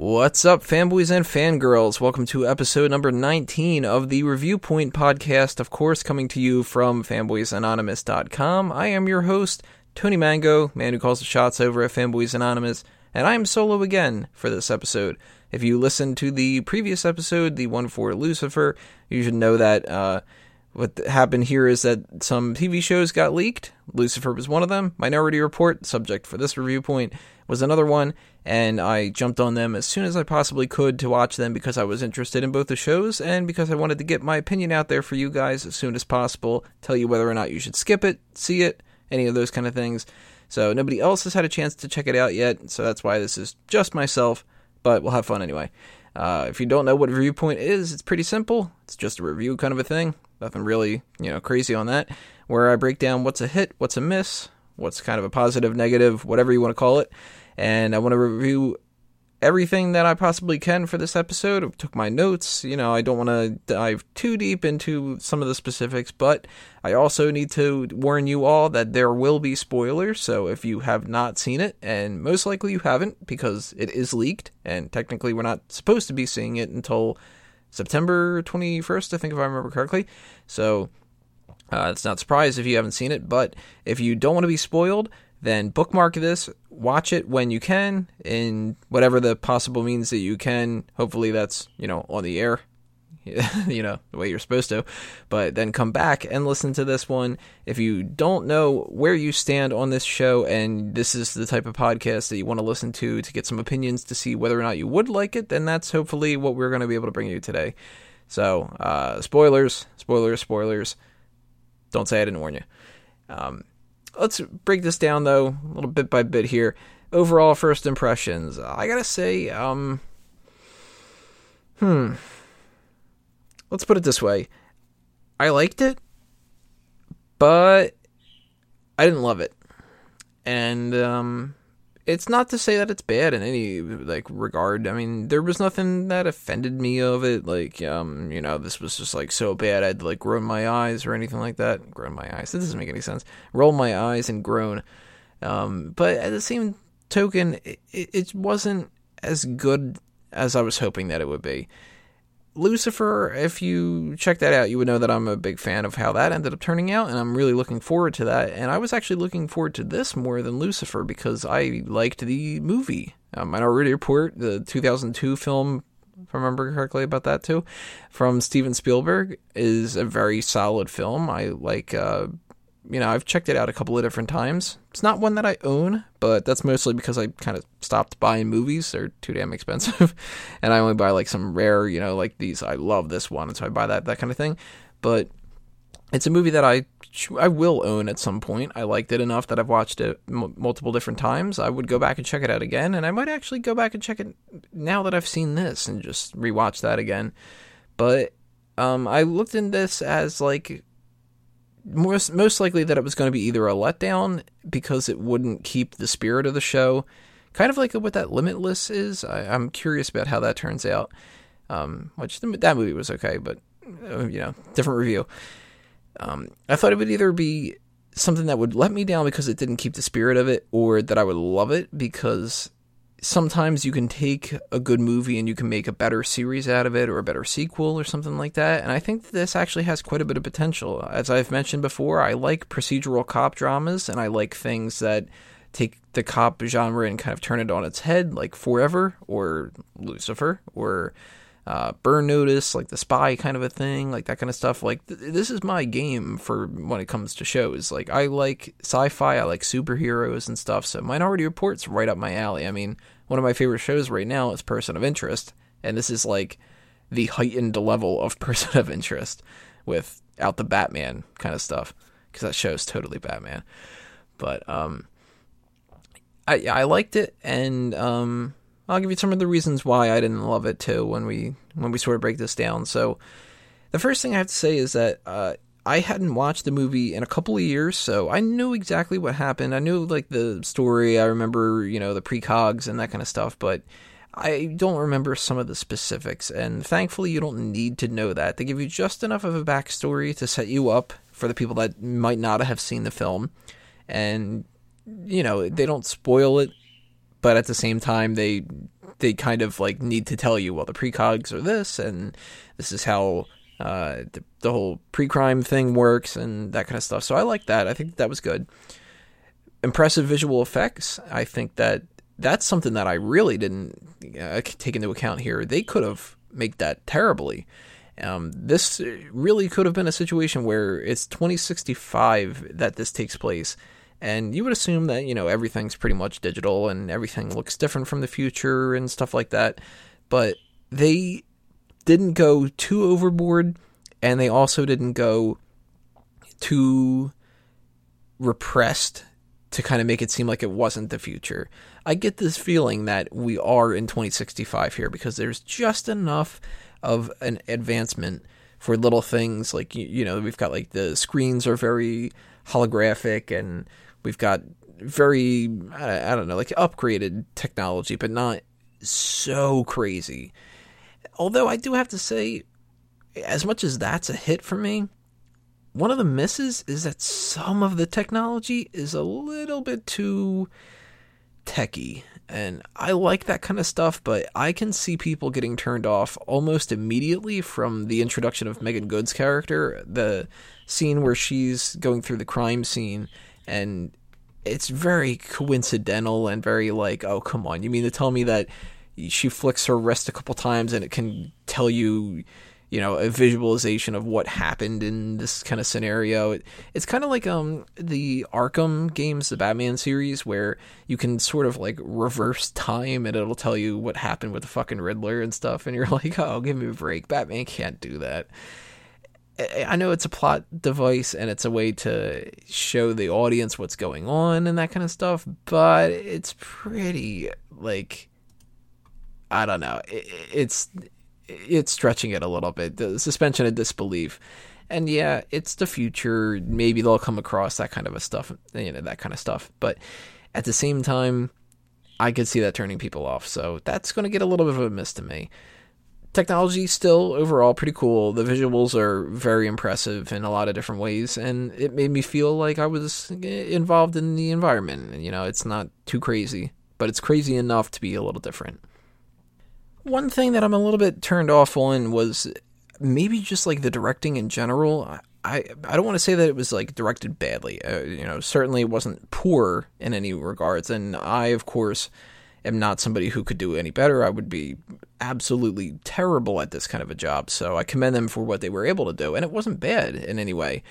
What's up, fanboys and fangirls? Welcome to episode number 19 of the Review Point podcast, of course, coming to you from fanboysanonymous.com. I am your host, Tony Mango, man who calls the shots over at Fanboys Anonymous, and I am solo again for this episode. If you listened to the previous episode, the one for Lucifer, you should know that uh, what happened here is that some TV shows got leaked. Lucifer was one of them. Minority Report, subject for this review point, was another one, and I jumped on them as soon as I possibly could to watch them because I was interested in both the shows and because I wanted to get my opinion out there for you guys as soon as possible, tell you whether or not you should skip it, see it, any of those kind of things. So nobody else has had a chance to check it out yet, so that's why this is just myself, but we'll have fun anyway. Uh, if you don't know what review point is, it's pretty simple. It's just a review kind of a thing. Nothing really, you know, crazy on that. Where I break down what's a hit, what's a miss, what's kind of a positive, negative, whatever you want to call it. And I want to review everything that I possibly can for this episode. I took my notes. You know, I don't want to dive too deep into some of the specifics, but I also need to warn you all that there will be spoilers. So if you have not seen it, and most likely you haven't because it is leaked, and technically we're not supposed to be seeing it until September 21st, I think, if I remember correctly. So uh, it's not surprised if you haven't seen it, but if you don't want to be spoiled, then bookmark this, watch it when you can, in whatever the possible means that you can. Hopefully, that's you know on the air you know, the way you're supposed to, but then come back and listen to this one. If you don't know where you stand on this show and this is the type of podcast that you want to listen to to get some opinions to see whether or not you would like it, then that's hopefully what we're going to be able to bring you today. So, uh, spoilers, spoilers, spoilers. Don't say I didn't warn you. Um, let's break this down though, a little bit by bit here. Overall, first impressions. I gotta say, um, hmm let's put it this way I liked it, but I didn't love it. And um, it's not to say that it's bad in any like regard. I mean, there was nothing that offended me of it. Like, um, you know, this was just like so bad I'd like groan my eyes or anything like that. Groan my eyes. That doesn't make any sense. Roll my eyes and groan. Um, but at the same token, it, it wasn't as good as I was hoping that it would be. Lucifer, if you check that out, you would know that I'm a big fan of how that ended up turning out, and I'm really looking forward to that. And I was actually looking forward to this more than Lucifer because I liked the movie. Um, Minority Report, the 2002 film, if I remember correctly about that too, from Steven Spielberg, is a very solid film. I like uh, you know, I've checked it out a couple of different times. It's not one that I own, but that's mostly because I kind of stopped buying movies. They're too damn expensive. and I only buy like some rare, you know, like these. I love this one, and so I buy that, that kind of thing. But it's a movie that I I will own at some point. I liked it enough that I've watched it m- multiple different times. I would go back and check it out again, and I might actually go back and check it now that I've seen this and just rewatch that again. But um, I looked in this as like most most likely that it was going to be either a letdown because it wouldn't keep the spirit of the show, kind of like what that Limitless is. I, am curious about how that turns out. Um, which that movie was okay, but uh, you know, different review. Um, I thought it would either be something that would let me down because it didn't keep the spirit of it, or that I would love it because sometimes you can take a good movie and you can make a better series out of it or a better sequel or something like that. And I think this actually has quite a bit of potential. As I've mentioned before, I like procedural cop dramas and I like things that take the cop genre and kind of turn it on its head, like Forever or Lucifer or uh, Burn Notice, like the spy kind of a thing, like that kind of stuff. Like th- this is my game for when it comes to shows. Like I like sci-fi, I like superheroes and stuff. So Minority Report's right up my alley. I mean, one of my favorite shows right now is Person of Interest, and this is like the heightened level of Person of Interest without the Batman kind of stuff because that show's totally Batman. But um, I I liked it, and um, I'll give you some of the reasons why I didn't love it too when we when we sort of break this down. So the first thing I have to say is that uh, I hadn't watched the movie in a couple of years, so I knew exactly what happened. I knew like the story. I remember you know the precogs and that kind of stuff, but I don't remember some of the specifics. And thankfully, you don't need to know that. They give you just enough of a backstory to set you up for the people that might not have seen the film, and you know they don't spoil it but at the same time they they kind of like need to tell you, well, the precogs are this, and this is how uh, the, the whole pre-crime thing works, and that kind of stuff. So I like that. I think that was good. Impressive visual effects. I think that that's something that I really didn't uh, take into account here. They could have made that terribly. Um, this really could have been a situation where it's 2065 that this takes place, and you would assume that you know everything's pretty much digital and everything looks different from the future and stuff like that. But they didn't go too overboard, and they also didn't go too repressed to kind of make it seem like it wasn't the future. I get this feeling that we are in 2065 here because there's just enough of an advancement for little things like you, know we've got like the screens are very holographic and we've got very I, don't know like upgraded technology but not so crazy. Although I do have to say as much as that's a hit for me one of the misses is that some of the technology is a little bit too techy. And I like that kind of stuff, but I can see people getting turned off almost immediately from the introduction of Meagan Good's character, the scene where she's going through the crime scene and it's very coincidental and very like, oh come on, you mean to tell me that she flicks her wrist a couple times and it can tell you you know a visualization of what happened in this kind of scenario. It, it's kind of like um the Arkham games, the Batman series, where you can sort of like reverse time and it'll tell you what happened with the fucking Riddler and stuff, and you're like, oh, give me a break. Batman can't do that. I know it's a plot device and it's a way to show the audience what's going on and that kind of stuff, but it's pretty like I don't know. It's it's stretching it a little bit. The suspension of disbelief. And yeah, it's the future. Maybe they'll come across that kind of a stuff, you know, that kind of stuff. But at the same time, I could see that turning people off. So that's going to get a little bit of a miss to me. Technology still overall pretty cool. The visuals are very impressive in a lot of different ways, and it made me feel like I was involved in the environment. You know, it's not too crazy, but it's crazy enough to be a little different one thing that I'm a little bit turned off on was maybe just like the directing in general. I I don't want to say that it was like directed badly. Uh, you know, certainly it wasn't poor in any regards. And I, of course, am not somebody who could do any better. I would be absolutely terrible at this kind of a job. So I commend them for what they were able to do, and it wasn't bad in any way.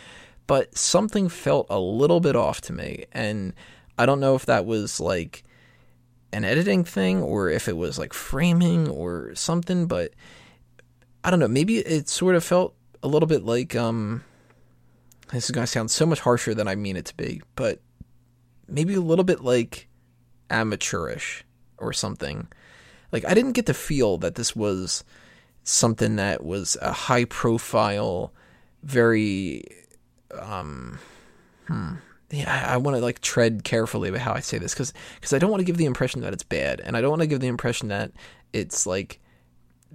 But something felt a little bit off to me, and I don't know if that was like an editing thing or if it was like framing or something, but I don't know. Maybe it sort of felt a little bit like um this is going to sound so much harsher than I mean it to be, but maybe a little bit like amateurish or something. Like I didn't get to feel that this was something that was a high profile, very um hmm yeah, I, want to like tread carefully about how I say this because because I don't want to give the impression that it's bad, and I don't want to give the impression that it's like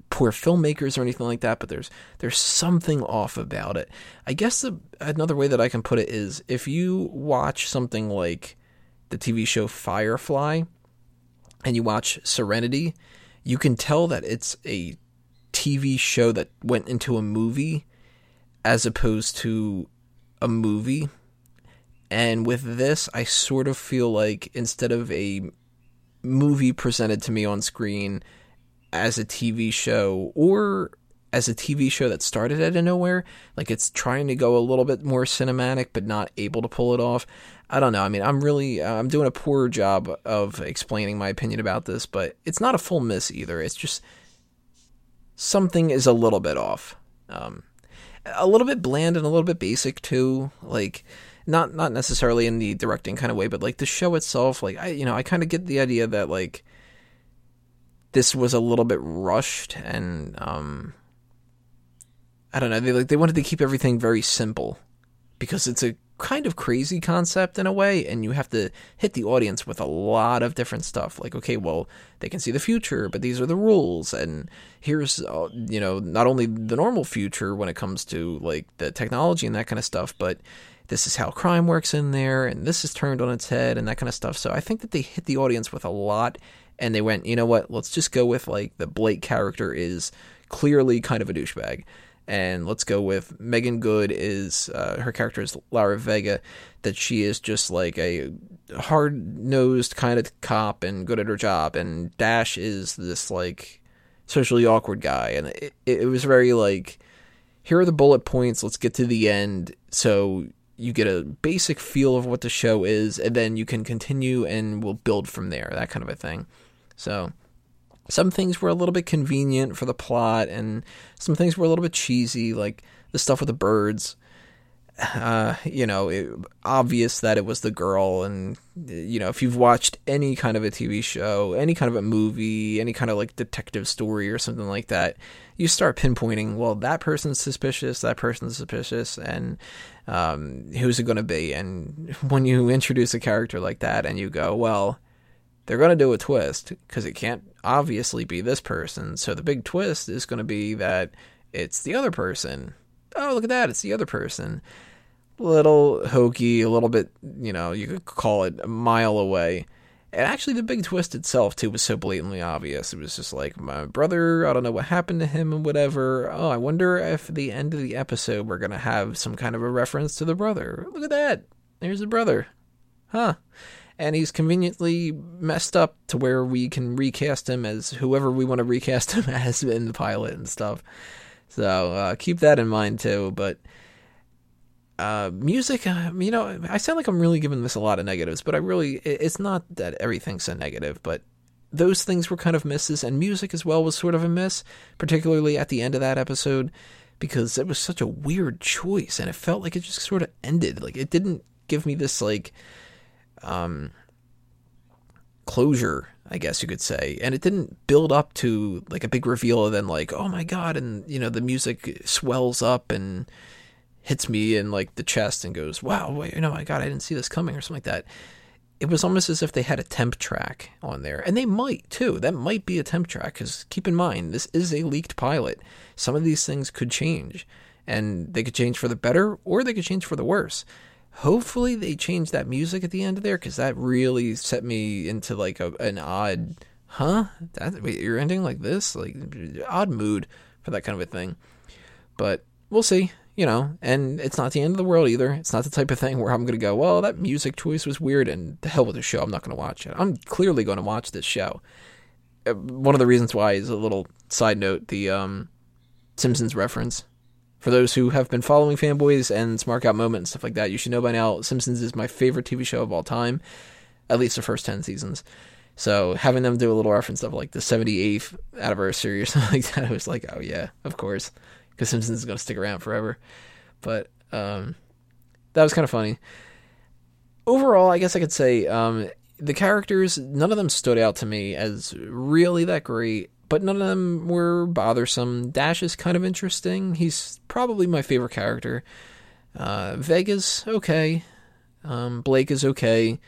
poor filmmakers or anything like that. But there's there's something off about it. I guess the, another way that I can put it is if you watch something like the TV show Firefly and you watch Serenity, you can tell that it's a TV show that went into a movie as opposed to a movie and with this, I sort of feel like instead of a movie presented to me on screen as a TV show or as a TV show that started out of nowhere, like it's trying to go a little bit more cinematic but not able to pull it off. I don't know. I mean, I'm really I'm doing a poor job of explaining my opinion about this, but it's not a full miss either. It's just something is a little bit off. Um, a little bit bland and a little bit basic too. Like not not necessarily in the directing kind of way, but like the show itself, like I you know I kind of get the idea that like this was a little bit rushed and um I don't know they like they wanted to keep everything very simple because it's a kind of crazy concept in a way and you have to hit the audience with a lot of different stuff. Like okay well they can see the future but these are the rules and here's uh, you know not only the normal future when it comes to like the technology and that kind of stuff but this is how crime works in there and this is turned on its head and that kind of stuff. So i think that they hit the audience with a lot and they went you know what? Let's just go with like the blake character is clearly kind of a douchebag and let's go with Meagan Good is uh, her character is Lara Vega, that she is just like a hard nosed kind of cop and good at her job, and Dash is this like socially awkward guy, and it, it was very like here are the bullet points, let's get to the end, so you get a basic feel of what the show is, and then you can continue and we'll build from there, that kind of a thing. So some things were a little bit convenient for the plot, and some things were a little bit cheesy, like the stuff with the birds. Uh, you know, it, obvious that it was the girl, and you know, if you've watched any kind of a TV show, any kind of a movie, any kind of like detective story or something like that, you start pinpointing. Well, that person's suspicious. That person's suspicious, and um, who's it going to be? And when you introduce a character like that, and you go, well, they're going to do a twist because it can't obviously be this person. So the big twist is going to be that it's the other person. Oh, look at that. It's the other person. Little hokey, a little bit, you know, you could call it a mile away. And actually, the big twist itself, too, was so blatantly obvious. It was just like, my brother, I don't know what happened to him and whatever. Oh, I wonder if the end of the episode we're going to have some kind of a reference to the brother. Look at that. There's the brother. Huh and he's conveniently messed up to where we can recast him as whoever we want to recast him as in the pilot and stuff. So uh, keep that in mind too. But uh, music, uh, you know, I sound like I'm really giving this a lot of negatives, but I really, it's not that everything's a negative, but those things were kind of misses, and music as well was sort of a miss, particularly at the end of that episode, because it was such a weird choice, and it felt like it just sort of ended. Like it didn't give me this like um, closure, I guess you could say. And it didn't build up to like a big reveal and then like, oh my god, and you know, the music swells up and hits me in like the chest and goes, Wow, wait, know, my god, I didn't see this coming or something like that. It was almost as if they had a temp track on there. And they might too. That might be a temp track because keep in mind, this is a leaked pilot. Some of these things could change. And they could change for the better or they could change for the worse. Hopefully they change that music at the end of there because that really set me into like a, an odd, huh? That wait, you're ending like this, like odd mood for that kind of a thing. But we'll see, you know. And it's not the end of the world either. It's not the type of thing where I'm gonna go, well, that music choice was weird, and the hell with the show. I'm not gonna watch it. I'm clearly going to watch this show. Uh, one of the reasons why is a little side note: the um, Simpsons reference for those who have been following fanboys and smart out moment and stuff like that, you should know by now Simpsons is my favorite TV show of all time, at least the first 10 seasons. So having them do a little reference of like the 78th anniversary or something like that, I was like, oh yeah, of course, because Simpsons is going to stick around forever. But um, that was kind of funny. Overall, I guess I could say um, the characters, none of them stood out to me as really that great but none of them were bothersome. Dash is kind of interesting. He's probably my favorite character. Uh, Vega's okay. Um, Blake is okay.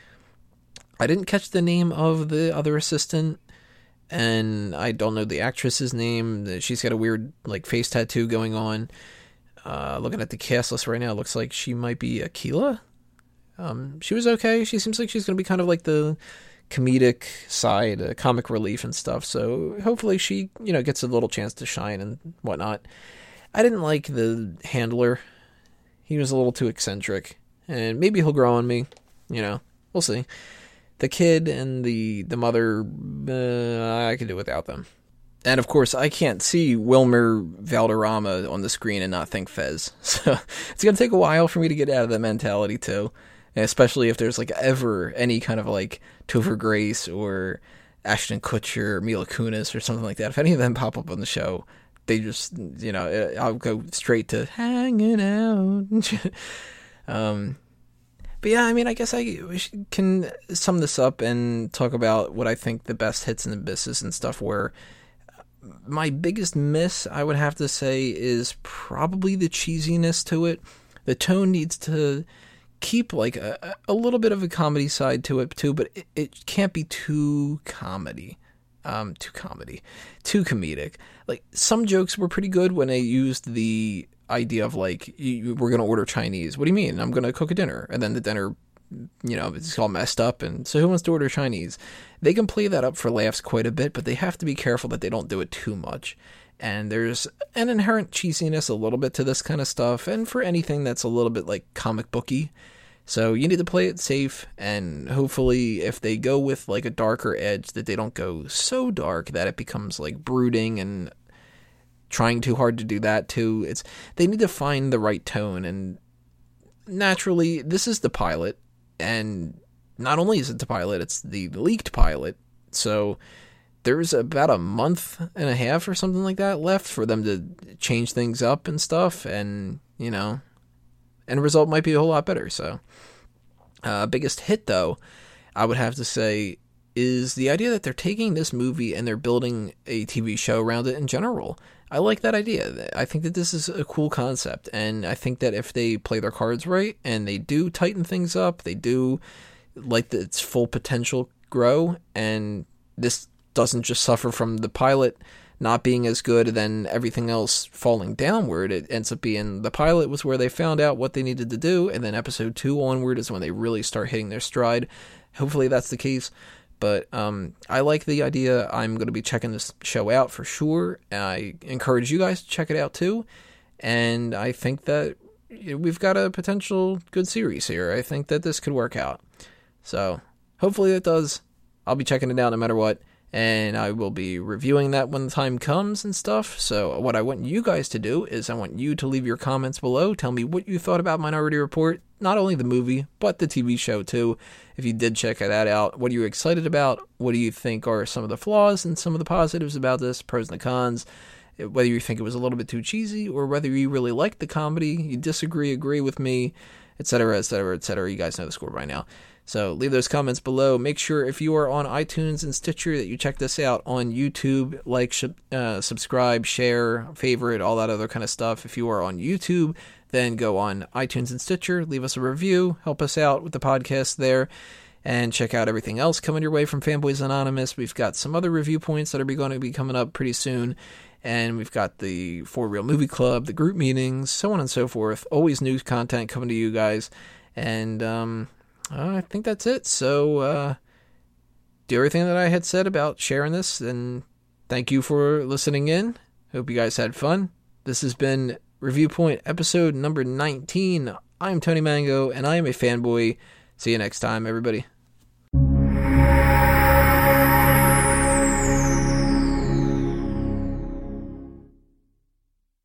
I didn't catch the name of the other assistant, and I don't know the actress's name. She's got a weird like face tattoo going on. Uh, looking at the cast list right now, looks like she might be Akeela. Um, she was okay. She seems like she's going to be kind of like the comedic side, uh, comic relief and stuff. So hopefully she, you know, gets a little chance to shine and whatnot. I didn't like the handler. He was a little too eccentric, and maybe he'll grow on me. You know, we'll see. The kid and the the mother, uh, I could do without them. And of course, I can't see Wilmer Valderrama on the screen and not think Fez. So it's gonna take a while for me to get out of that mentality too especially if there's like ever any kind of like Topher Grace or Ashton Kutcher or Mila Kunis or something like that. If any of them pop up on the show, they just you know uh, I'll go straight to hanging out. um, but yeah, I mean, I guess I can sum this up and talk about what I think the best hits and abysses and stuff were. My biggest miss, I would have to say, is probably the cheesiness to it. The tone needs to keep like a, a little bit of a comedy side to it too, but it, it can't be too comedy. Um, too comedy, too comedic. Like some jokes were pretty good when they used the idea of like you, we're gonna order Chinese. What do you mean? I'm gonna cook a dinner, and then the dinner, you know, it's all messed up. And so who wants to order Chinese? They can play that up for laughs quite a bit, but they have to be careful that they don't do it too much. And there's an inherent cheesiness a little bit to this kind of stuff, and for anything that's a little bit like comic booky. So you need to play it safe, and hopefully, if they go with like a darker edge, that they don't go so dark that it becomes like brooding and trying too hard to do that too. It's they need to find the right tone, and naturally, this is the pilot, and not only is it the pilot, it's the leaked pilot. So there's about a month and a half or something like that left for them to change things up and stuff, and you know, end result might be a whole lot better. So, uh, biggest hit though, I would have to say, is the idea that they're taking this movie and they're building a TV show around it in general. I like that idea. I think that this is a cool concept, and I think that if they play their cards right and they do tighten things up, they do like its full potential grow, and this doesn't just suffer from the pilot not being as good, then everything else falling downward. It ends up being the pilot was where they found out what they needed to do, and then episode two onward is when they really start hitting their stride. Hopefully that's the case. But um, I like the idea. I'm going to be checking this show out for sure. I encourage you guys to check it out too. And I think that we've got a potential good series here. I think that this could work out. So hopefully it does. I'll be checking it out no matter what and I will be reviewing that when the time comes and stuff. So, what I want you guys to do is I want you to leave your comments below. Tell me what you thought about Minority Report, not only the movie, but the TV show too. If you did check that out, what are you excited about? What do you think are some of the flaws and some of the positives about this, pros and the cons? Whether you think it was a little bit too cheesy or whether you really liked the comedy, you disagree, agree with me, etc., etc., etc. You guys know the score by now. So leave those comments below. Make sure if you are on iTunes and Stitcher that you check this out on YouTube. Like, uh, subscribe, share, favorite, all that other kind of stuff. If you are on YouTube, then go on iTunes and Stitcher. Leave us a review. Help us out with the podcast there. And check out everything else coming your way from Fanboys Anonymous. We've got some other review points that are going to be coming up pretty soon. And we've got the For Real Movie Club, the group meetings, so on and so forth. Always new content coming to you guys. And um, I think that's it. So, uh, do everything that I had said about sharing this, and thank you for listening in. Hope you guys had fun. This has been Review Point episode number 19. I'm Tony Mango, and I am a fanboy. See you next time, everybody.